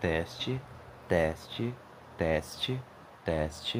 teste, teste, teste, teste.